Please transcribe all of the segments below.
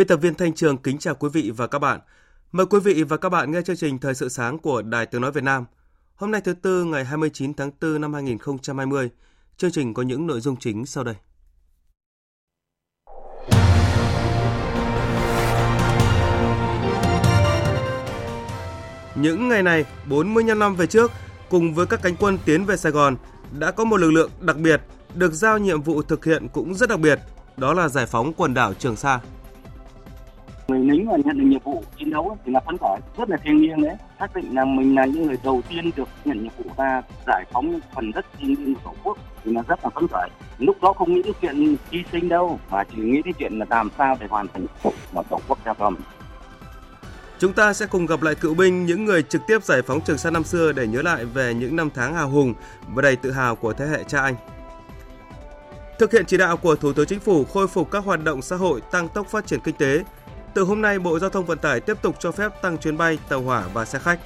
Biên tập viên Thanh Trường kính chào quý vị và các bạn. Mời quý vị và các bạn nghe chương trình Thời sự sáng của Đài Tiếng Nói Việt Nam. Hôm nay thứ Tư ngày 29 tháng 4 năm 2020, chương trình có những nội dung chính sau đây. Những ngày này, 45 năm về trước, cùng với các cánh quân tiến về Sài Gòn, đã có một lực lượng đặc biệt được giao nhiệm vụ thực hiện cũng rất đặc biệt, đó là giải phóng quần đảo Trường Sa người lính mà nhận được nhiệm vụ chiến đấu thì là phấn khởi rất là thiêng liêng đấy. Xác định là mình là những người đầu tiên được nhận nhiệm vụ và giải phóng những phần đất thiêng liêng của tổ quốc thì là rất là phấn khởi. Lúc đó không nghĩ đến chuyện hy sinh đâu mà chỉ nghĩ đến chuyện là làm sao để hoàn thành phục mà tổ quốc giao cầm Chúng ta sẽ cùng gặp lại cựu binh, những người trực tiếp giải phóng Trường Sa năm xưa để nhớ lại về những năm tháng hào hùng và đầy tự hào của thế hệ cha anh. Thực hiện chỉ đạo của Thủ tướng Chính phủ khôi phục các hoạt động xã hội, tăng tốc phát triển kinh tế, từ hôm nay, Bộ Giao thông Vận tải tiếp tục cho phép tăng chuyến bay, tàu hỏa và xe khách.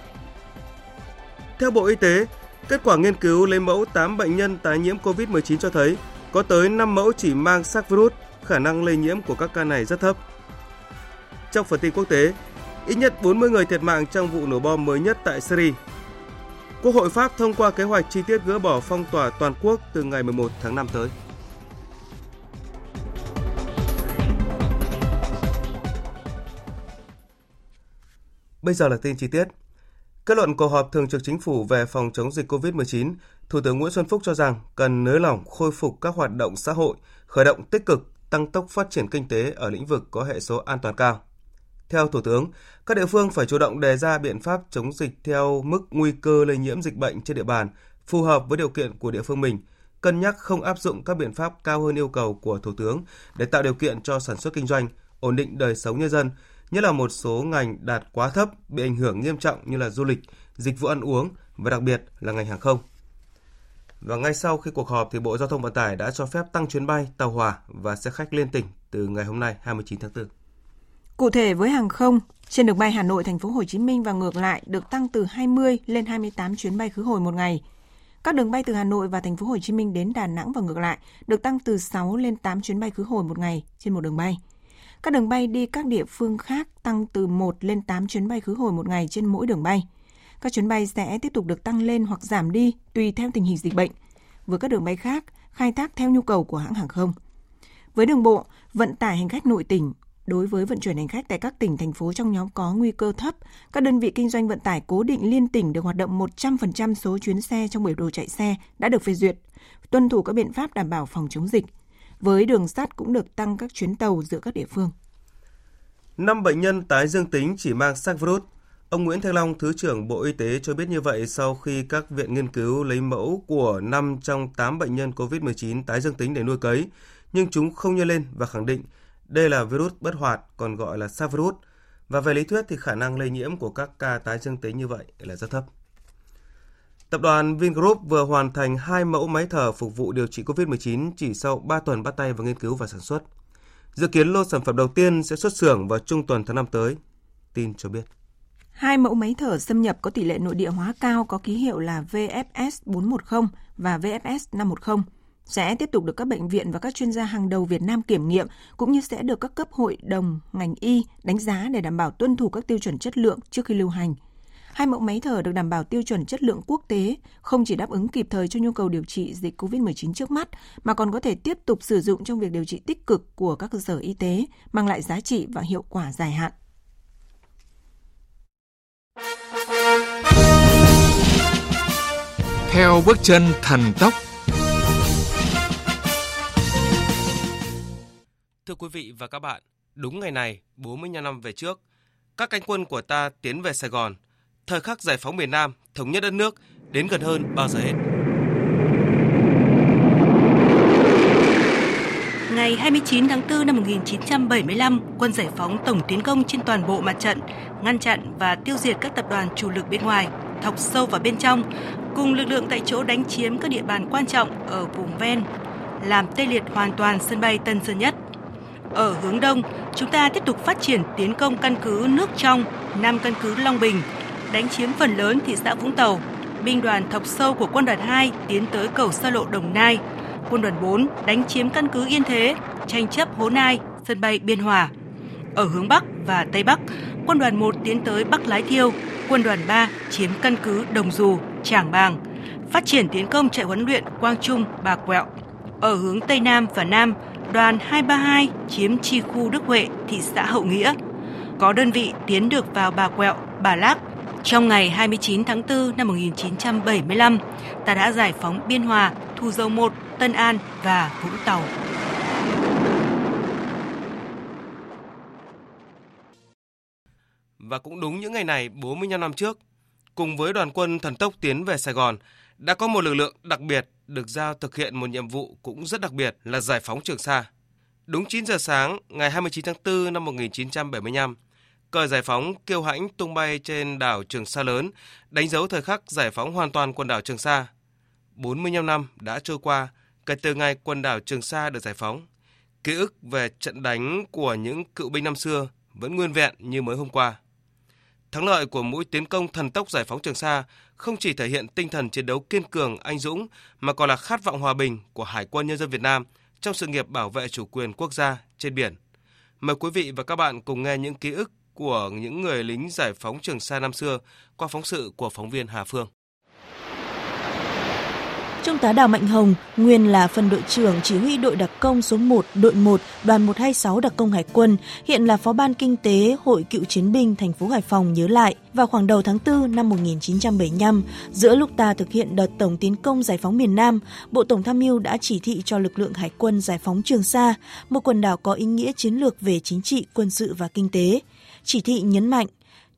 Theo Bộ Y tế, kết quả nghiên cứu lấy mẫu 8 bệnh nhân tái nhiễm COVID-19 cho thấy có tới 5 mẫu chỉ mang sắc virus, khả năng lây nhiễm của các ca này rất thấp. Trong phần tin quốc tế, ít nhất 40 người thiệt mạng trong vụ nổ bom mới nhất tại Syria. Quốc hội Pháp thông qua kế hoạch chi tiết gỡ bỏ phong tỏa toàn quốc từ ngày 11 tháng 5 tới. Bây giờ là tin chi tiết. Kết luận cuộc họp thường trực chính phủ về phòng chống dịch COVID-19, Thủ tướng Nguyễn Xuân Phúc cho rằng cần nới lỏng khôi phục các hoạt động xã hội, khởi động tích cực, tăng tốc phát triển kinh tế ở lĩnh vực có hệ số an toàn cao. Theo Thủ tướng, các địa phương phải chủ động đề ra biện pháp chống dịch theo mức nguy cơ lây nhiễm dịch bệnh trên địa bàn, phù hợp với điều kiện của địa phương mình, cân nhắc không áp dụng các biện pháp cao hơn yêu cầu của Thủ tướng để tạo điều kiện cho sản xuất kinh doanh, ổn định đời sống nhân dân, nhất là một số ngành đạt quá thấp bị ảnh hưởng nghiêm trọng như là du lịch, dịch vụ ăn uống và đặc biệt là ngành hàng không. Và ngay sau khi cuộc họp thì Bộ Giao thông Vận tải đã cho phép tăng chuyến bay, tàu hỏa và xe khách liên tỉnh từ ngày hôm nay 29 tháng 4. Cụ thể với hàng không, trên đường bay Hà Nội thành phố Hồ Chí Minh và ngược lại được tăng từ 20 lên 28 chuyến bay khứ hồi một ngày. Các đường bay từ Hà Nội và thành phố Hồ Chí Minh đến Đà Nẵng và ngược lại được tăng từ 6 lên 8 chuyến bay khứ hồi một ngày trên một đường bay. Các đường bay đi các địa phương khác tăng từ 1 lên 8 chuyến bay khứ hồi một ngày trên mỗi đường bay. Các chuyến bay sẽ tiếp tục được tăng lên hoặc giảm đi tùy theo tình hình dịch bệnh. Với các đường bay khác, khai thác theo nhu cầu của hãng hàng không. Với đường bộ, vận tải hành khách nội tỉnh, đối với vận chuyển hành khách tại các tỉnh, thành phố trong nhóm có nguy cơ thấp, các đơn vị kinh doanh vận tải cố định liên tỉnh được hoạt động 100% số chuyến xe trong biểu đồ chạy xe đã được phê duyệt, tuân thủ các biện pháp đảm bảo phòng chống dịch – với đường sắt cũng được tăng các chuyến tàu giữa các địa phương. Năm bệnh nhân tái dương tính chỉ mang sắc virus. Ông Nguyễn Thanh Long, Thứ trưởng Bộ Y tế cho biết như vậy sau khi các viện nghiên cứu lấy mẫu của 5 trong 8 bệnh nhân COVID-19 tái dương tính để nuôi cấy, nhưng chúng không nhân lên và khẳng định đây là virus bất hoạt, còn gọi là SARS virus. Và về lý thuyết thì khả năng lây nhiễm của các ca tái dương tính như vậy là rất thấp. Tập đoàn Vingroup vừa hoàn thành hai mẫu máy thở phục vụ điều trị COVID-19 chỉ sau 3 tuần bắt tay vào nghiên cứu và sản xuất. Dự kiến lô sản phẩm đầu tiên sẽ xuất xưởng vào trung tuần tháng 5 tới. Tin cho biết. Hai mẫu máy thở xâm nhập có tỷ lệ nội địa hóa cao có ký hiệu là VFS 410 và VFS 510 sẽ tiếp tục được các bệnh viện và các chuyên gia hàng đầu Việt Nam kiểm nghiệm, cũng như sẽ được các cấp hội đồng ngành y đánh giá để đảm bảo tuân thủ các tiêu chuẩn chất lượng trước khi lưu hành – Hai mẫu máy thở được đảm bảo tiêu chuẩn chất lượng quốc tế, không chỉ đáp ứng kịp thời cho nhu cầu điều trị dịch COVID-19 trước mắt, mà còn có thể tiếp tục sử dụng trong việc điều trị tích cực của các cơ sở y tế, mang lại giá trị và hiệu quả dài hạn. Theo bước chân thần tốc Thưa quý vị và các bạn, đúng ngày này 45 năm về trước, các cánh quân của ta tiến về Sài Gòn, thời khắc giải phóng miền Nam, thống nhất đất nước đến gần hơn bao giờ hết. Ngày 29 tháng 4 năm 1975, quân giải phóng tổng tiến công trên toàn bộ mặt trận, ngăn chặn và tiêu diệt các tập đoàn chủ lực bên ngoài, thọc sâu vào bên trong, cùng lực lượng tại chỗ đánh chiếm các địa bàn quan trọng ở vùng ven, làm tê liệt hoàn toàn sân bay Tân Sơn Nhất. Ở hướng đông, chúng ta tiếp tục phát triển tiến công căn cứ nước trong, Nam căn cứ Long Bình, đánh chiếm phần lớn thị xã Vũng Tàu. Binh đoàn thọc sâu của quân đoàn 2 tiến tới cầu xa lộ Đồng Nai. Quân đoàn 4 đánh chiếm căn cứ Yên Thế, tranh chấp Hố Nai, sân bay Biên Hòa. Ở hướng Bắc và Tây Bắc, quân đoàn 1 tiến tới Bắc Lái Thiêu, quân đoàn 3 chiếm căn cứ Đồng Dù, Trảng Bàng, phát triển tiến công trại huấn luyện Quang Trung, Bà Quẹo. Ở hướng Tây Nam và Nam, đoàn 232 chiếm chi khu Đức Huệ, thị xã Hậu Nghĩa. Có đơn vị tiến được vào Bà Quẹo, Bà Lác. Trong ngày 29 tháng 4 năm 1975, ta đã giải phóng Biên Hòa, Thu Dâu 1, Tân An và Vũng Tàu. Và cũng đúng những ngày này 45 năm trước, cùng với đoàn quân thần tốc tiến về Sài Gòn, đã có một lực lượng đặc biệt được giao thực hiện một nhiệm vụ cũng rất đặc biệt là giải phóng Trường Sa. Đúng 9 giờ sáng ngày 29 tháng 4 năm 1975, cờ giải phóng kiêu hãnh tung bay trên đảo Trường Sa lớn, đánh dấu thời khắc giải phóng hoàn toàn quần đảo Trường Sa. 45 năm đã trôi qua kể từ ngày quần đảo Trường Sa được giải phóng. Ký ức về trận đánh của những cựu binh năm xưa vẫn nguyên vẹn như mới hôm qua. Thắng lợi của mũi tiến công thần tốc giải phóng Trường Sa không chỉ thể hiện tinh thần chiến đấu kiên cường, anh dũng mà còn là khát vọng hòa bình của Hải quân nhân dân Việt Nam trong sự nghiệp bảo vệ chủ quyền quốc gia trên biển. Mời quý vị và các bạn cùng nghe những ký ức của những người lính giải phóng Trường Sa năm xưa qua phóng sự của phóng viên Hà Phương. Trung tá Đào Mạnh Hồng, nguyên là phân đội trưởng chỉ huy đội đặc công số 1, đội 1, đoàn 126 đặc công Hải quân, hiện là phó ban kinh tế Hội Cựu chiến binh thành phố Hải Phòng nhớ lại, vào khoảng đầu tháng 4 năm 1975, giữa lúc ta thực hiện đợt tổng tiến công giải phóng miền Nam, Bộ Tổng tham mưu đã chỉ thị cho lực lượng Hải quân giải phóng Trường Sa, một quần đảo có ý nghĩa chiến lược về chính trị, quân sự và kinh tế. Chỉ thị nhấn mạnh,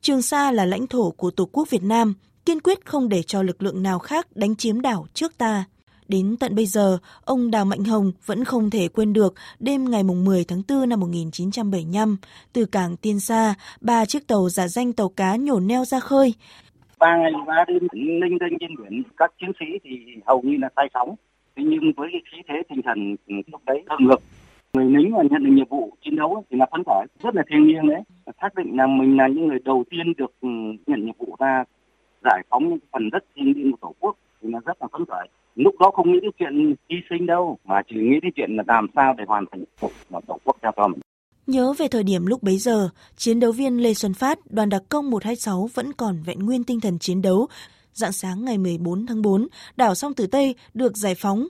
Trường Sa là lãnh thổ của Tổ quốc Việt Nam, kiên quyết không để cho lực lượng nào khác đánh chiếm đảo trước ta. Đến tận bây giờ, ông Đào Mạnh Hồng vẫn không thể quên được đêm ngày 10 tháng 4 năm 1975, từ cảng Tiên Sa, ba chiếc tàu giả danh tàu cá nhổ neo ra khơi. Ba ngày ba đêm ninh đênh trên biển, các chiến sĩ thì hầu như là tay sóng. Thế nhưng với khí thế tinh thần lúc đấy thường ngược người lính mà nhận được nhiệm vụ chiến đấu thì là phấn khởi rất là thiêng liêng đấy xác định là mình là những người đầu tiên được ừ, nhận nhiệm vụ ra giải phóng những phần đất thiêng liêng của tổ quốc thì là rất là phấn khởi lúc đó không nghĩ đến chuyện hy sinh đâu mà chỉ nghĩ đến chuyện là làm sao để hoàn thành phục mà tổ quốc giao cho mình Nhớ về thời điểm lúc bấy giờ, chiến đấu viên Lê Xuân Phát, đoàn đặc công 126 vẫn còn vẹn nguyên tinh thần chiến đấu. Dạng sáng ngày 14 tháng 4, đảo Song Tử Tây được giải phóng.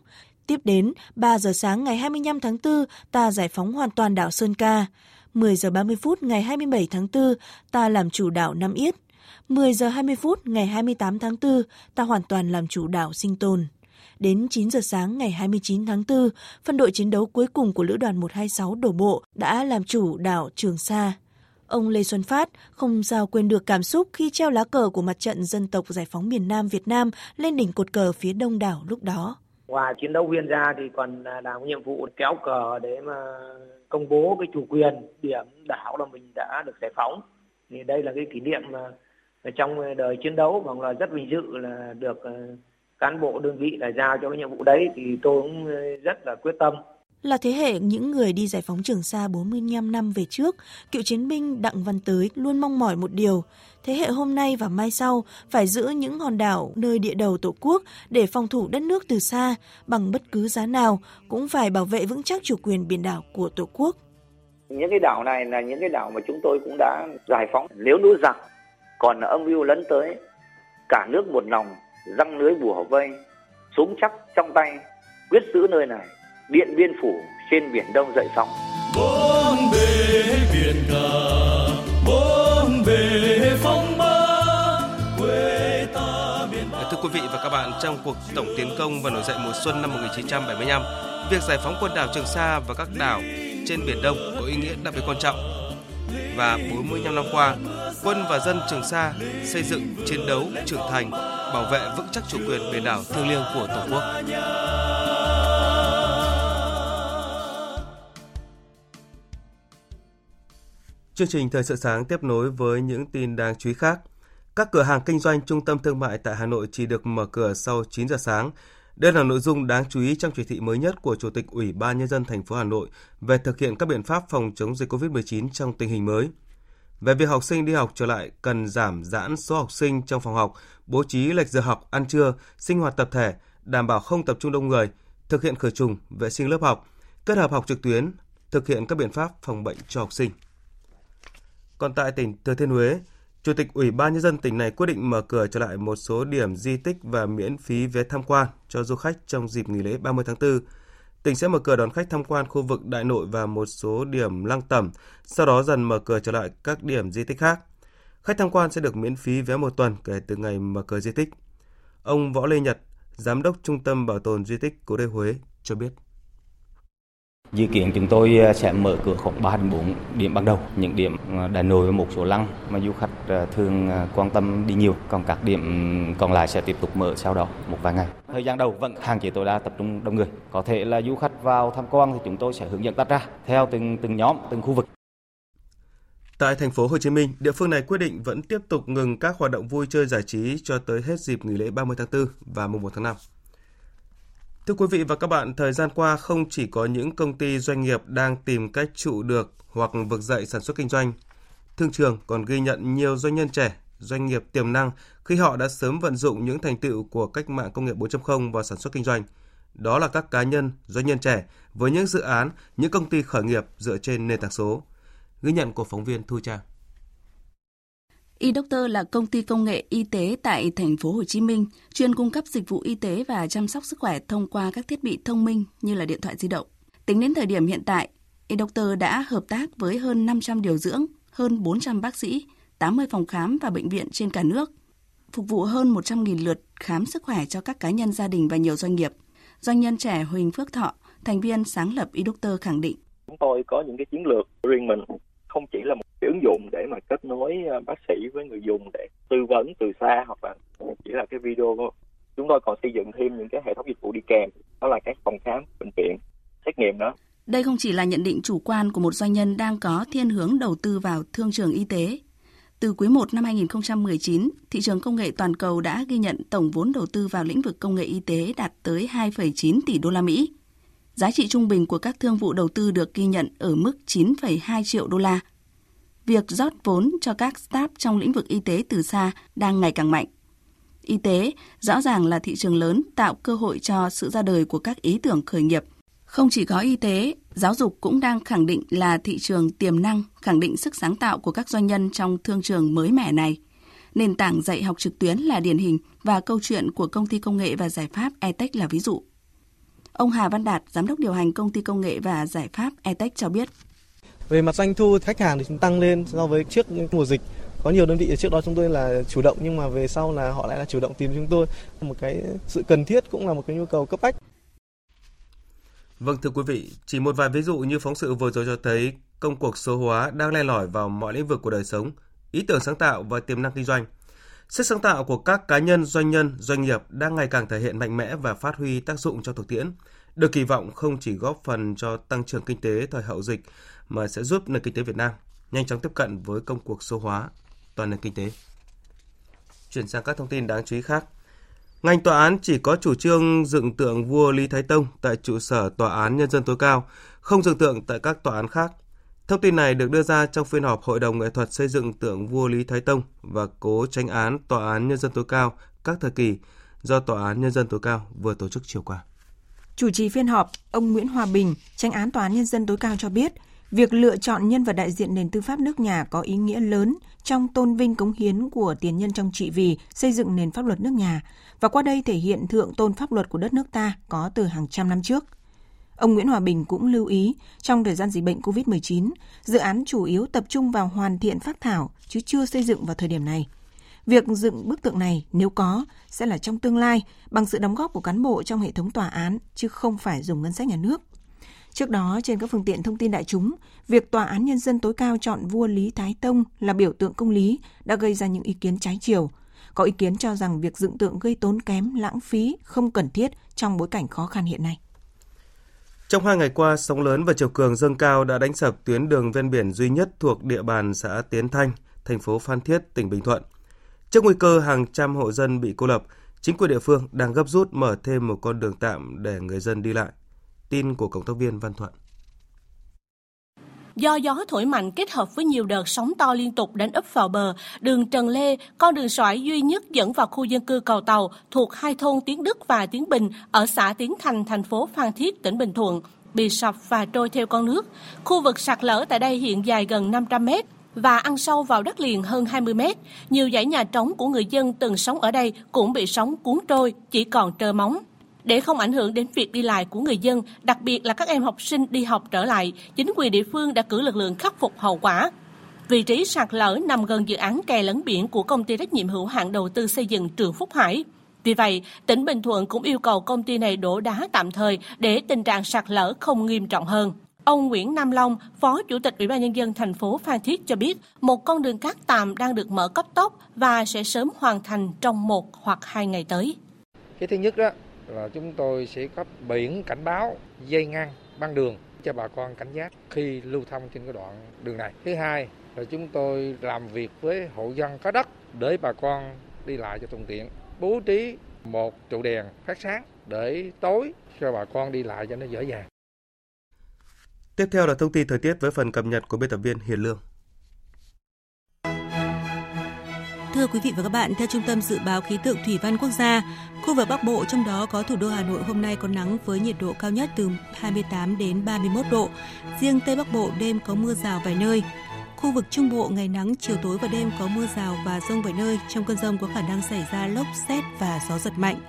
Tiếp đến, 3 giờ sáng ngày 25 tháng 4, ta giải phóng hoàn toàn đảo Sơn Ca. 10 giờ 30 phút ngày 27 tháng 4, ta làm chủ đảo Nam Yết. 10 giờ 20 phút ngày 28 tháng 4, ta hoàn toàn làm chủ đảo Sinh Tồn. Đến 9 giờ sáng ngày 29 tháng 4, phân đội chiến đấu cuối cùng của Lữ đoàn 126 đổ bộ đã làm chủ đảo Trường Sa. Ông Lê Xuân Phát không sao quên được cảm xúc khi treo lá cờ của mặt trận dân tộc giải phóng miền Nam Việt Nam lên đỉnh cột cờ phía đông đảo lúc đó. Ngoài chiến đấu viên ra thì còn à, làm nhiệm vụ kéo cờ để mà công bố cái chủ quyền điểm đảo là mình đã được giải phóng. Thì đây là cái kỷ niệm mà trong đời chiến đấu và là rất vinh dự là được à, cán bộ đơn vị là giao cho cái nhiệm vụ đấy thì tôi cũng à, rất là quyết tâm. Là thế hệ những người đi giải phóng Trường Sa 45 năm về trước, cựu chiến binh Đặng Văn Tới luôn mong mỏi một điều, thế hệ hôm nay và mai sau phải giữ những hòn đảo nơi địa đầu Tổ quốc để phòng thủ đất nước từ xa, bằng bất cứ giá nào cũng phải bảo vệ vững chắc chủ quyền biển đảo của Tổ quốc. Những cái đảo này là những cái đảo mà chúng tôi cũng đã giải phóng. Nếu núi giặc còn âm mưu lấn tới, cả nước một lòng răng lưới bùa vây, súng chắc trong tay, quyết giữ nơi này, điện biên phủ trên biển đông dậy sóng. Bốn bề biển cả, bốn bề phong ba, quê ta biển Thưa quý vị và các bạn, trong cuộc tổng tiến công và nổi dậy mùa xuân năm 1975, việc giải phóng quần đảo Trường Sa và các đảo trên Biển Đông có ý nghĩa đặc biệt quan trọng. Và 45 năm qua, quân và dân Trường Sa xây dựng, chiến đấu, trưởng thành, bảo vệ vững chắc chủ quyền biển đảo thiêng liêng của Tổ quốc. Chương trình Thời sự sáng tiếp nối với những tin đáng chú ý khác. Các cửa hàng kinh doanh trung tâm thương mại tại Hà Nội chỉ được mở cửa sau 9 giờ sáng. Đây là nội dung đáng chú ý trong chỉ thị mới nhất của Chủ tịch Ủy ban nhân dân thành phố Hà Nội về thực hiện các biện pháp phòng chống dịch COVID-19 trong tình hình mới. Về việc học sinh đi học trở lại cần giảm giãn số học sinh trong phòng học, bố trí lệch giờ học, ăn trưa, sinh hoạt tập thể, đảm bảo không tập trung đông người, thực hiện khử trùng, vệ sinh lớp học, kết hợp học trực tuyến, thực hiện các biện pháp phòng bệnh cho học sinh. Còn tại tỉnh Thừa Thiên Huế, Chủ tịch Ủy ban nhân dân tỉnh này quyết định mở cửa trở lại một số điểm di tích và miễn phí vé tham quan cho du khách trong dịp nghỉ lễ 30 tháng 4. Tỉnh sẽ mở cửa đón khách tham quan khu vực Đại Nội và một số điểm lăng tẩm, sau đó dần mở cửa trở lại các điểm di tích khác. Khách tham quan sẽ được miễn phí vé một tuần kể từ ngày mở cửa di tích. Ông Võ Lê Nhật, Giám đốc Trung tâm Bảo tồn Di tích Cố Đô Huế cho biết. Dự kiến chúng tôi à, sẽ mở cửa khoảng 3 đến 4 điểm ban đầu, những điểm Đà Nội và một số lăng mà du khách à, thường à, quan tâm đi nhiều, còn các điểm còn lại sẽ tiếp tục mở sau đó một vài ngày. Thời gian đầu vẫn hạn chế tối đa tập trung đông người. Có thể là du khách vào tham quan thì chúng tôi sẽ hướng dẫn tách ra theo từng từng nhóm, từng khu vực. Tại thành phố Hồ Chí Minh, địa phương này quyết định vẫn tiếp tục ngừng các hoạt động vui chơi giải trí cho tới hết dịp nghỉ lễ 30 tháng 4 và mùng 1 tháng 5. Thưa quý vị và các bạn, thời gian qua không chỉ có những công ty doanh nghiệp đang tìm cách trụ được hoặc vực dậy sản xuất kinh doanh. Thương trường còn ghi nhận nhiều doanh nhân trẻ, doanh nghiệp tiềm năng khi họ đã sớm vận dụng những thành tựu của cách mạng công nghiệp 4.0 vào sản xuất kinh doanh. Đó là các cá nhân, doanh nhân trẻ với những dự án, những công ty khởi nghiệp dựa trên nền tảng số. Ghi nhận của phóng viên Thu Trang eDoctor là công ty công nghệ y tế tại thành phố Hồ Chí Minh, chuyên cung cấp dịch vụ y tế và chăm sóc sức khỏe thông qua các thiết bị thông minh như là điện thoại di động. Tính đến thời điểm hiện tại, eDoctor đã hợp tác với hơn 500 điều dưỡng, hơn 400 bác sĩ, 80 phòng khám và bệnh viện trên cả nước, phục vụ hơn 100.000 lượt khám sức khỏe cho các cá nhân gia đình và nhiều doanh nghiệp. Doanh nhân trẻ Huỳnh Phước Thọ, thành viên sáng lập eDoctor khẳng định. Chúng tôi có những cái chiến lược riêng mình không chỉ là một cái ứng dụng để mà kết nối ờ, bác sĩ với người dùng để tư vấn từ xa hoặc là chỉ là cái video chúng tôi còn xây dựng thêm những cái hệ thống dịch vụ đi kèm đó là các phòng khám bệnh viện xét nghiệm đó đây không chỉ là nhận định chủ quan của một doanh nhân đang có thiên hướng đầu tư vào thương trường y tế. Từ quý 1 năm 2019, thị trường công nghệ toàn cầu đã ghi nhận tổng vốn đầu tư vào lĩnh vực công nghệ y tế đạt tới 2,9 tỷ đô la Mỹ. Giá trị trung bình của các thương vụ đầu tư được ghi nhận ở mức 9,2 triệu đô la. Việc rót vốn cho các startup trong lĩnh vực y tế từ xa đang ngày càng mạnh. Y tế rõ ràng là thị trường lớn tạo cơ hội cho sự ra đời của các ý tưởng khởi nghiệp. Không chỉ có y tế, giáo dục cũng đang khẳng định là thị trường tiềm năng, khẳng định sức sáng tạo của các doanh nhân trong thương trường mới mẻ này. Nền tảng dạy học trực tuyến là điển hình và câu chuyện của công ty công nghệ và giải pháp ETech là ví dụ. Ông Hà Văn Đạt, giám đốc điều hành công ty công nghệ và giải pháp ETEC cho biết. Về mặt doanh thu khách hàng thì chúng tăng lên so với trước mùa dịch. Có nhiều đơn vị trước đó chúng tôi là chủ động nhưng mà về sau là họ lại là chủ động tìm chúng tôi. Một cái sự cần thiết cũng là một cái nhu cầu cấp bách. Vâng thưa quý vị, chỉ một vài ví dụ như phóng sự vừa rồi cho thấy công cuộc số hóa đang len lỏi vào mọi lĩnh vực của đời sống, ý tưởng sáng tạo và tiềm năng kinh doanh. Sức sáng tạo của các cá nhân, doanh nhân, doanh nghiệp đang ngày càng thể hiện mạnh mẽ và phát huy tác dụng trong thực tiễn, được kỳ vọng không chỉ góp phần cho tăng trưởng kinh tế thời hậu dịch mà sẽ giúp nền kinh tế Việt Nam nhanh chóng tiếp cận với công cuộc số hóa toàn nền kinh tế. Chuyển sang các thông tin đáng chú ý khác. Ngành tòa án chỉ có chủ trương dựng tượng vua Lý Thái Tông tại trụ sở Tòa án Nhân dân tối cao, không dựng tượng tại các tòa án khác. Thông tin này được đưa ra trong phiên họp Hội đồng nghệ thuật xây dựng tượng vua Lý Thái Tông và cố tranh án Tòa án Nhân dân tối cao các thời kỳ do Tòa án Nhân dân tối cao vừa tổ chức chiều qua. Chủ trì phiên họp, ông Nguyễn Hòa Bình, tranh án Tòa án Nhân dân tối cao cho biết, việc lựa chọn nhân vật đại diện nền tư pháp nước nhà có ý nghĩa lớn trong tôn vinh cống hiến của tiền nhân trong trị vì xây dựng nền pháp luật nước nhà và qua đây thể hiện thượng tôn pháp luật của đất nước ta có từ hàng trăm năm trước. Ông Nguyễn Hòa Bình cũng lưu ý, trong thời gian dịch bệnh COVID-19, dự án chủ yếu tập trung vào hoàn thiện phác thảo chứ chưa xây dựng vào thời điểm này. Việc dựng bức tượng này nếu có sẽ là trong tương lai bằng sự đóng góp của cán bộ trong hệ thống tòa án chứ không phải dùng ngân sách nhà nước. Trước đó, trên các phương tiện thông tin đại chúng, việc Tòa án Nhân dân tối cao chọn vua Lý Thái Tông là biểu tượng công lý đã gây ra những ý kiến trái chiều. Có ý kiến cho rằng việc dựng tượng gây tốn kém, lãng phí, không cần thiết trong bối cảnh khó khăn hiện nay. Trong hai ngày qua, sóng lớn và chiều cường dâng cao đã đánh sập tuyến đường ven biển duy nhất thuộc địa bàn xã Tiến Thanh, thành phố Phan Thiết, tỉnh Bình Thuận. Trước nguy cơ hàng trăm hộ dân bị cô lập, chính quyền địa phương đang gấp rút mở thêm một con đường tạm để người dân đi lại. Tin của cộng tác viên Văn Thuận. Do gió thổi mạnh kết hợp với nhiều đợt sóng to liên tục đánh úp vào bờ, đường Trần Lê, con đường sỏi duy nhất dẫn vào khu dân cư cầu tàu thuộc hai thôn Tiến Đức và Tiến Bình ở xã Tiến Thành, thành phố Phan Thiết, tỉnh Bình Thuận, bị sập và trôi theo con nước. Khu vực sạt lở tại đây hiện dài gần 500 mét và ăn sâu vào đất liền hơn 20 mét. Nhiều dãy nhà trống của người dân từng sống ở đây cũng bị sóng cuốn trôi, chỉ còn trơ móng. Để không ảnh hưởng đến việc đi lại của người dân, đặc biệt là các em học sinh đi học trở lại, chính quyền địa phương đã cử lực lượng khắc phục hậu quả. Vị trí sạt lở nằm gần dự án kè lấn biển của công ty trách nhiệm hữu hạn đầu tư xây dựng Trường Phúc Hải. Vì vậy, tỉnh Bình Thuận cũng yêu cầu công ty này đổ đá tạm thời để tình trạng sạt lở không nghiêm trọng hơn. Ông Nguyễn Nam Long, Phó Chủ tịch Ủy ban nhân dân thành phố Phan Thiết cho biết, một con đường cát tạm đang được mở cấp tốc và sẽ sớm hoàn thành trong một hoặc hai ngày tới. Cái thứ nhất đó là chúng tôi sẽ cấp biển cảnh báo dây ngăn băng đường cho bà con cảnh giác khi lưu thông trên cái đoạn đường này. Thứ hai là chúng tôi làm việc với hộ dân có đất để bà con đi lại cho thuận tiện, bố trí một trụ đèn phát sáng để tối cho bà con đi lại cho nó dễ dàng. Tiếp theo là thông tin thời tiết với phần cập nhật của biên tập viên Hiền Lương. Thưa quý vị và các bạn, theo Trung tâm Dự báo Khí tượng Thủy văn Quốc gia, khu vực Bắc Bộ trong đó có thủ đô Hà Nội hôm nay có nắng với nhiệt độ cao nhất từ 28 đến 31 độ. Riêng Tây Bắc Bộ đêm có mưa rào vài nơi. Khu vực Trung Bộ ngày nắng, chiều tối và đêm có mưa rào và rông vài nơi. Trong cơn rông có khả năng xảy ra lốc, xét và gió giật mạnh.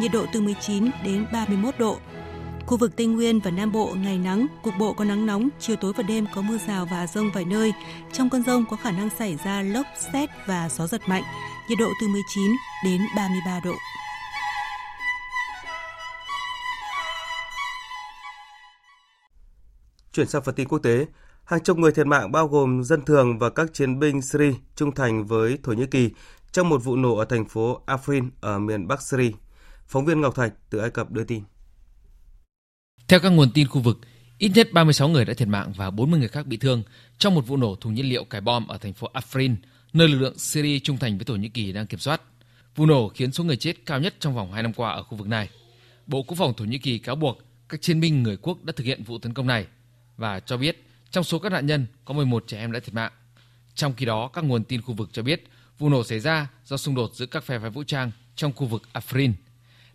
Nhiệt độ từ 19 đến 31 độ. Khu vực Tây Nguyên và Nam Bộ ngày nắng, cục bộ có nắng nóng, chiều tối và đêm có mưa rào và rông vài nơi. Trong cơn rông có khả năng xảy ra lốc, xét và gió giật mạnh. Nhiệt độ từ 19 đến 33 độ. Chuyển sang phần tin quốc tế, hàng chục người thiệt mạng bao gồm dân thường và các chiến binh Syria trung thành với Thổ Nhĩ Kỳ trong một vụ nổ ở thành phố Afrin ở miền Bắc Syria. Phóng viên Ngọc Thạch từ Ai Cập đưa tin. Theo các nguồn tin khu vực, ít nhất 36 người đã thiệt mạng và 40 người khác bị thương trong một vụ nổ thùng nhiên liệu cải bom ở thành phố Afrin, nơi lực lượng Syria trung thành với Thổ Nhĩ Kỳ đang kiểm soát. Vụ nổ khiến số người chết cao nhất trong vòng 2 năm qua ở khu vực này. Bộ Quốc phòng Thổ Nhĩ Kỳ cáo buộc các chiến binh người quốc đã thực hiện vụ tấn công này và cho biết trong số các nạn nhân có 11 trẻ em đã thiệt mạng. Trong khi đó, các nguồn tin khu vực cho biết vụ nổ xảy ra do xung đột giữa các phe phái vũ trang trong khu vực Afrin.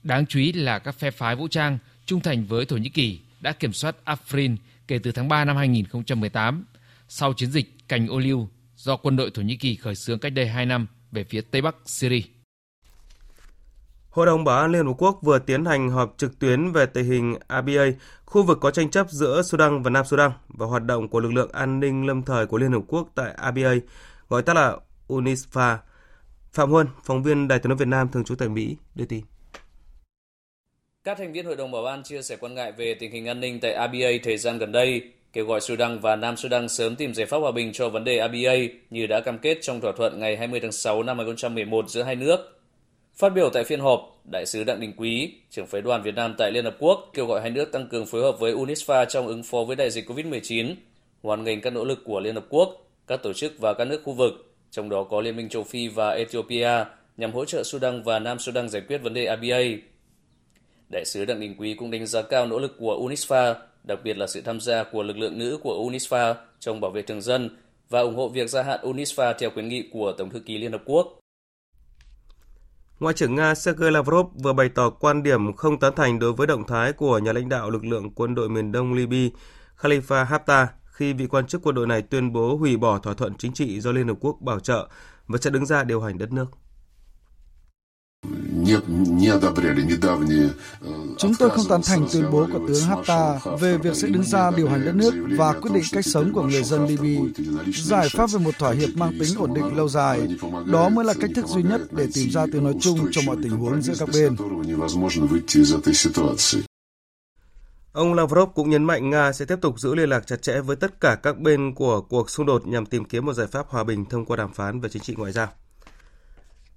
Đáng chú ý là các phe phái vũ trang trung thành với Thổ Nhĩ Kỳ đã kiểm soát Afrin kể từ tháng 3 năm 2018 sau chiến dịch cành ô liu do quân đội Thổ Nhĩ Kỳ khởi xướng cách đây 2 năm về phía Tây Bắc Syria. Hội đồng Bảo an Liên Hợp Quốc vừa tiến hành họp trực tuyến về tình hình ABA, khu vực có tranh chấp giữa Sudan và Nam Sudan và hoạt động của lực lượng an ninh lâm thời của Liên Hợp Quốc tại ABA, gọi tắt là UNISFA. Phạm Huân, phóng viên Đài tiếng nói Việt Nam thường trú tại Mỹ, đưa tin. Các thành viên Hội đồng Bảo an chia sẻ quan ngại về tình hình an ninh tại ABA thời gian gần đây, kêu gọi Sudan và Nam Sudan sớm tìm giải pháp hòa bình cho vấn đề ABA như đã cam kết trong thỏa thuận ngày 20 tháng 6 năm 2011 giữa hai nước. Phát biểu tại phiên họp, Đại sứ Đặng Đình Quý, trưởng phái đoàn Việt Nam tại Liên Hợp Quốc kêu gọi hai nước tăng cường phối hợp với UNISFA trong ứng phó với đại dịch COVID-19, hoàn ngành các nỗ lực của Liên Hợp Quốc, các tổ chức và các nước khu vực, trong đó có Liên minh châu Phi và Ethiopia, nhằm hỗ trợ Sudan và Nam Sudan giải quyết vấn đề ABA. Đại sứ Đặng Đình Quý cũng đánh giá cao nỗ lực của UNISFA, đặc biệt là sự tham gia của lực lượng nữ của UNISFA trong bảo vệ thường dân và ủng hộ việc gia hạn UNISFA theo khuyến nghị của Tổng thư ký Liên Hợp Quốc. Ngoại trưởng Nga Sergei Lavrov vừa bày tỏ quan điểm không tán thành đối với động thái của nhà lãnh đạo lực lượng quân đội miền Đông Libya Khalifa Haftar khi vị quan chức quân đội này tuyên bố hủy bỏ thỏa thuận chính trị do Liên Hợp Quốc bảo trợ và sẽ đứng ra điều hành đất nước. Chúng tôi không tán thành tuyên bố của tướng Haftar về việc sẽ đứng ra điều hành đất nước và quyết định cách sống của người dân Libya. Giải pháp về một thỏa hiệp mang tính ổn định lâu dài, đó mới là cách thức duy nhất để tìm ra tiếng nói chung cho mọi tình huống giữa các bên. Ông Lavrov cũng nhấn mạnh Nga sẽ tiếp tục giữ liên lạc chặt chẽ với tất cả các bên của cuộc xung đột nhằm tìm kiếm một giải pháp hòa bình thông qua đàm phán về chính trị ngoại giao.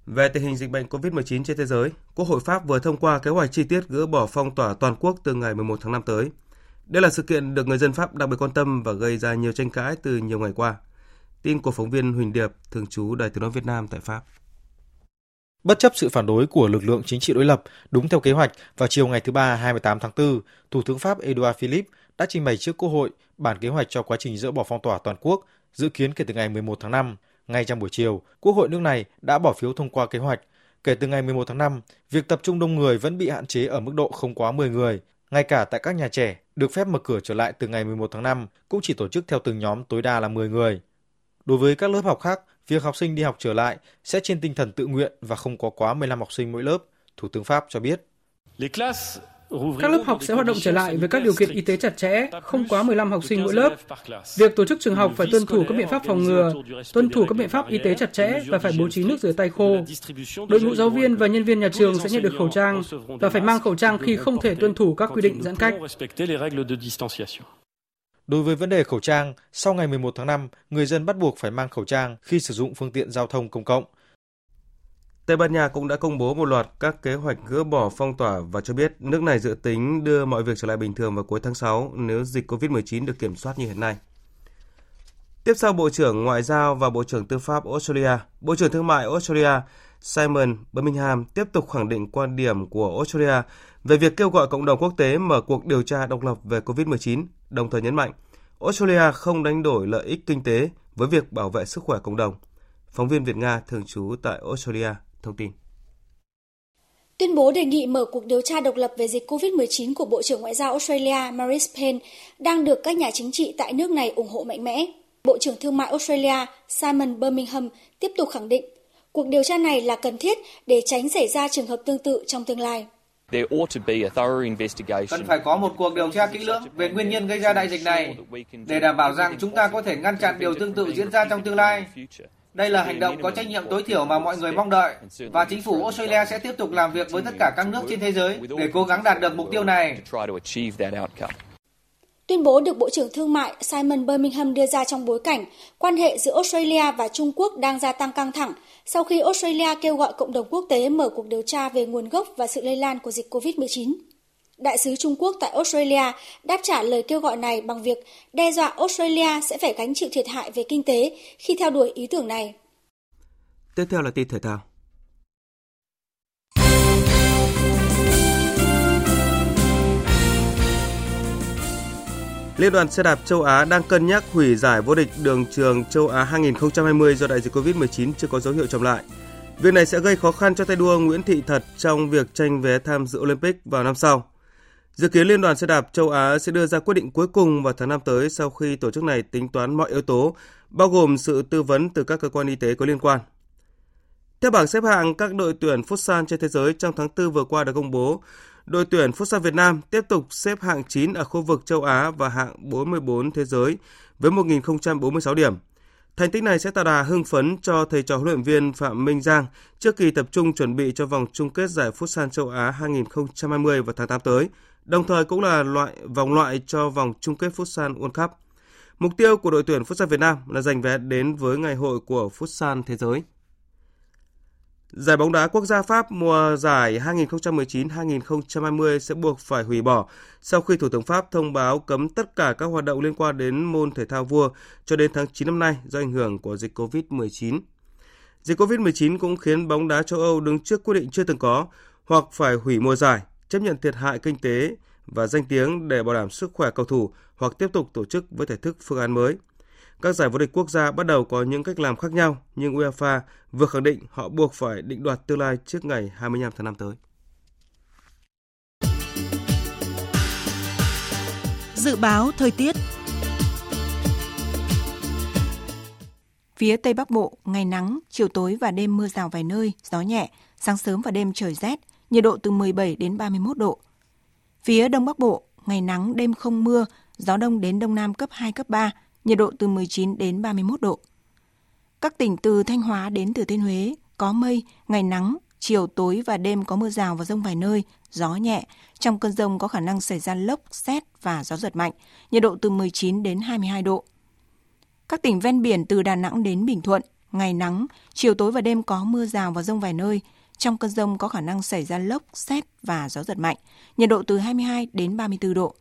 Về tình hình dịch bệnh COVID-19 trên thế giới, Quốc hội Pháp vừa thông qua kế hoạch chi tiết gỡ bỏ phong tỏa toàn quốc từ ngày 11 tháng 5 tới. Đây là sự kiện được người dân Pháp đặc biệt quan tâm và gây ra nhiều tranh cãi từ nhiều ngày qua. Tin của phóng viên Huỳnh Điệp, thường trú Đài Tiếng nói Việt Nam tại Pháp. Bất chấp sự phản đối của lực lượng chính trị đối lập, đúng theo kế hoạch, vào chiều ngày thứ Ba 28 tháng 4, Thủ tướng Pháp Edouard Philippe đã trình bày trước Quốc hội bản kế hoạch cho quá trình dỡ bỏ phong tỏa toàn quốc, dự kiến kể từ ngày 11 tháng 5. Ngay trong buổi chiều, Quốc hội nước này đã bỏ phiếu thông qua kế hoạch. Kể từ ngày 11 tháng 5, việc tập trung đông người vẫn bị hạn chế ở mức độ không quá 10 người. Ngay cả tại các nhà trẻ, được phép mở cửa trở lại từ ngày 11 tháng 5 cũng chỉ tổ chức theo từng nhóm tối đa là 10 người. Đối với các lớp học khác, việc học sinh đi học trở lại sẽ trên tinh thần tự nguyện và không có quá 15 học sinh mỗi lớp, Thủ tướng Pháp cho biết. Các lớp học sẽ hoạt động trở lại với các điều kiện y tế chặt chẽ, không quá 15 học sinh mỗi lớp. Việc tổ chức trường học phải tuân thủ các biện pháp phòng ngừa, tuân thủ các biện pháp y tế chặt chẽ và phải bố trí nước rửa tay khô. Đội ngũ giáo viên và nhân viên nhà trường sẽ nhận được khẩu trang và phải mang khẩu trang khi không thể tuân thủ các quy định giãn cách. Đối với vấn đề khẩu trang, sau ngày 11 tháng 5, người dân bắt buộc phải mang khẩu trang khi sử dụng phương tiện giao thông công cộng. Tây Ban Nha cũng đã công bố một loạt các kế hoạch gỡ bỏ phong tỏa và cho biết nước này dự tính đưa mọi việc trở lại bình thường vào cuối tháng 6 nếu dịch COVID-19 được kiểm soát như hiện nay. Tiếp sau Bộ trưởng Ngoại giao và Bộ trưởng Tư pháp Australia, Bộ trưởng Thương mại Australia Simon Birmingham tiếp tục khẳng định quan điểm của Australia về việc kêu gọi cộng đồng quốc tế mở cuộc điều tra độc lập về COVID-19, đồng thời nhấn mạnh Australia không đánh đổi lợi ích kinh tế với việc bảo vệ sức khỏe cộng đồng. Phóng viên Việt Nga thường trú tại Australia thông tin. Tuyên bố đề nghị mở cuộc điều tra độc lập về dịch COVID-19 của Bộ trưởng Ngoại giao Australia Marise Payne đang được các nhà chính trị tại nước này ủng hộ mạnh mẽ. Bộ trưởng Thương mại Australia Simon Birmingham tiếp tục khẳng định cuộc điều tra này là cần thiết để tránh xảy ra trường hợp tương tự trong tương lai. Cần phải có một cuộc điều tra kỹ lưỡng về nguyên nhân gây ra đại dịch này để đảm bảo rằng chúng ta có thể ngăn chặn điều tương tự diễn ra trong tương lai. Đây là hành động có trách nhiệm tối thiểu mà mọi người mong đợi, và chính phủ Australia sẽ tiếp tục làm việc với tất cả các nước trên thế giới để cố gắng đạt được mục tiêu này. Tuyên bố được Bộ trưởng Thương mại Simon Birmingham đưa ra trong bối cảnh quan hệ giữa Australia và Trung Quốc đang gia tăng căng thẳng sau khi Australia kêu gọi cộng đồng quốc tế mở cuộc điều tra về nguồn gốc và sự lây lan của dịch COVID-19. Đại sứ Trung Quốc tại Australia đáp trả lời kêu gọi này bằng việc đe dọa Australia sẽ phải gánh chịu thiệt hại về kinh tế khi theo đuổi ý tưởng này. Tiếp theo là tin thể thao. Liên đoàn xe đạp châu Á đang cân nhắc hủy giải vô địch đường trường châu Á 2020 do đại dịch Covid-19 chưa có dấu hiệu chậm lại. Việc này sẽ gây khó khăn cho tay đua Nguyễn Thị Thật trong việc tranh vé tham dự Olympic vào năm sau. Dự kiến Liên đoàn xe đạp châu Á sẽ đưa ra quyết định cuối cùng vào tháng 5 tới sau khi tổ chức này tính toán mọi yếu tố, bao gồm sự tư vấn từ các cơ quan y tế có liên quan. Theo bảng xếp hạng các đội tuyển Futsal trên thế giới trong tháng 4 vừa qua được công bố, đội tuyển Futsal Việt Nam tiếp tục xếp hạng 9 ở khu vực châu Á và hạng 44 thế giới với 1.046 điểm. Thành tích này sẽ tạo đà hưng phấn cho thầy trò huấn luyện viên Phạm Minh Giang trước kỳ tập trung chuẩn bị cho vòng chung kết giải Futsal châu Á 2020 vào tháng 8 tới, đồng thời cũng là loại vòng loại cho vòng chung kết Futsal World Cup. Mục tiêu của đội tuyển Futsal Việt Nam là giành vé đến với ngày hội của Futsal thế giới. Giải bóng đá quốc gia Pháp mùa giải 2019-2020 sẽ buộc phải hủy bỏ sau khi Thủ tướng Pháp thông báo cấm tất cả các hoạt động liên quan đến môn thể thao vua cho đến tháng 9 năm nay do ảnh hưởng của dịch COVID-19. Dịch COVID-19 cũng khiến bóng đá châu Âu đứng trước quyết định chưa từng có hoặc phải hủy mùa giải, chấp nhận thiệt hại kinh tế và danh tiếng để bảo đảm sức khỏe cầu thủ hoặc tiếp tục tổ chức với thể thức phương án mới. Các giải vô địch quốc gia bắt đầu có những cách làm khác nhau, nhưng UEFA vừa khẳng định họ buộc phải định đoạt tương lai trước ngày 25 tháng 5 tới. Dự báo thời tiết Phía Tây Bắc Bộ, ngày nắng, chiều tối và đêm mưa rào vài nơi, gió nhẹ, sáng sớm và đêm trời rét, nhiệt độ từ 17 đến 31 độ. Phía Đông Bắc Bộ, ngày nắng, đêm không mưa, gió đông đến đông nam cấp 2, cấp 3, nhiệt độ từ 19 đến 31 độ. Các tỉnh từ Thanh Hóa đến Thừa Thiên Huế có mây, ngày nắng, chiều tối và đêm có mưa rào và rông vài nơi, gió nhẹ. Trong cơn rông có khả năng xảy ra lốc, xét và gió giật mạnh, nhiệt độ từ 19 đến 22 độ. Các tỉnh ven biển từ Đà Nẵng đến Bình Thuận, ngày nắng, chiều tối và đêm có mưa rào và rông vài nơi. Trong cơn rông có khả năng xảy ra lốc, xét và gió giật mạnh, nhiệt độ từ 22 đến 34 độ.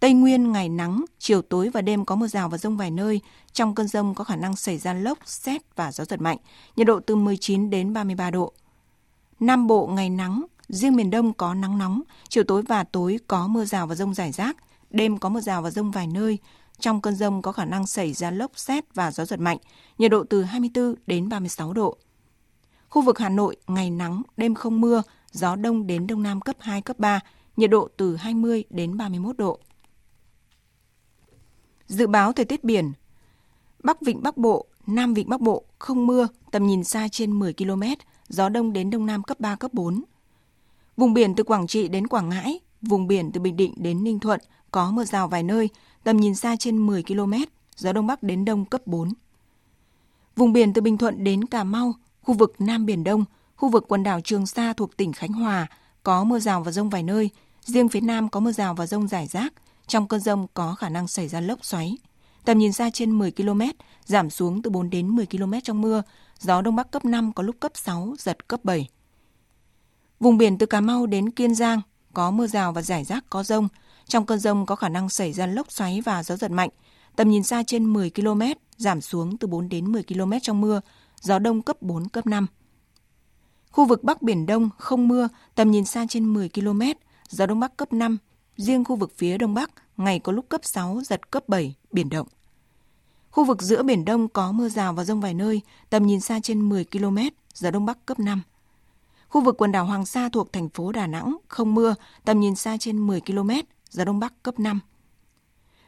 Tây Nguyên ngày nắng, chiều tối và đêm có mưa rào và rông vài nơi. Trong cơn rông có khả năng xảy ra lốc, xét và gió giật mạnh, nhiệt độ từ 19 đến 33 độ. Nam Bộ ngày nắng, riêng miền Đông có nắng nóng, chiều tối và tối có mưa rào và rông rải rác, đêm có mưa rào và rông vài nơi. Trong cơn rông có khả năng xảy ra lốc, xét và gió giật mạnh, nhiệt độ từ 24 đến 36 độ. Khu vực Hà Nội ngày nắng, đêm không mưa, gió đông đến đông nam cấp 2, cấp 3, nhiệt độ từ 20 đến 31 độ. Dự báo thời tiết biển Bắc Vịnh Bắc Bộ, Nam Vịnh Bắc Bộ không mưa, tầm nhìn xa trên 10 km, gió đông đến đông nam cấp 3, cấp 4. Vùng biển từ Quảng Trị đến Quảng Ngãi, vùng biển từ Bình Định đến Ninh Thuận có mưa rào vài nơi, tầm nhìn xa trên 10 km, gió đông bắc đến đông cấp 4. Vùng biển từ Bình Thuận đến Cà Mau, khu vực Nam Biển Đông, khu vực quần đảo Trường Sa thuộc tỉnh Khánh Hòa có mưa rào và rông vài nơi, riêng phía Nam có mưa rào và rông rải rác, trong cơn rông có khả năng xảy ra lốc xoáy. Tầm nhìn xa trên 10 km, giảm xuống từ 4 đến 10 km trong mưa, gió đông bắc cấp 5 có lúc cấp 6, giật cấp 7. Vùng biển từ Cà Mau đến Kiên Giang có mưa rào và rải rác có rông. Trong cơn rông có khả năng xảy ra lốc xoáy và gió giật mạnh. Tầm nhìn xa trên 10 km, giảm xuống từ 4 đến 10 km trong mưa, gió đông cấp 4, cấp 5. Khu vực Bắc Biển Đông không mưa, tầm nhìn xa trên 10 km, gió đông bắc cấp 5, riêng khu vực phía đông bắc ngày có lúc cấp 6, giật cấp 7, biển động. Khu vực giữa Biển Đông có mưa rào và rông vài nơi, tầm nhìn xa trên 10 km, gió đông bắc cấp 5. Khu vực quần đảo Hoàng Sa thuộc thành phố Đà Nẵng không mưa, tầm nhìn xa trên 10 km, gió đông bắc cấp 5.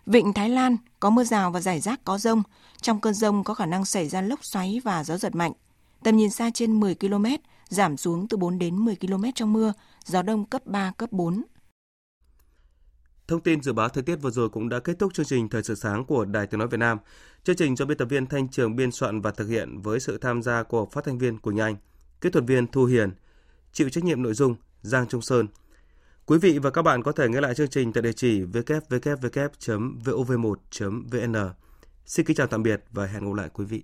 Vịnh Thái Lan có mưa rào và rải rác có rông, trong cơn rông có khả năng xảy ra lốc xoáy và gió giật mạnh. Tầm nhìn xa trên 10 km, giảm xuống từ 4 đến 10 km trong mưa, gió đông cấp 3, cấp 4. Thông tin dự báo thời tiết vừa rồi cũng đã kết thúc chương trình Thời sự sáng của Đài Tiếng Nói Việt Nam. Chương trình do biên tập viên Thanh Trường biên soạn và thực hiện với sự tham gia của phát thanh viên của Anh, kỹ thuật viên Thu Hiền, chịu trách nhiệm nội dung Giang Trung Sơn. Quý vị và các bạn có thể nghe lại chương trình tại địa chỉ www.vov1.vn. Xin kính chào tạm biệt và hẹn gặp lại quý vị.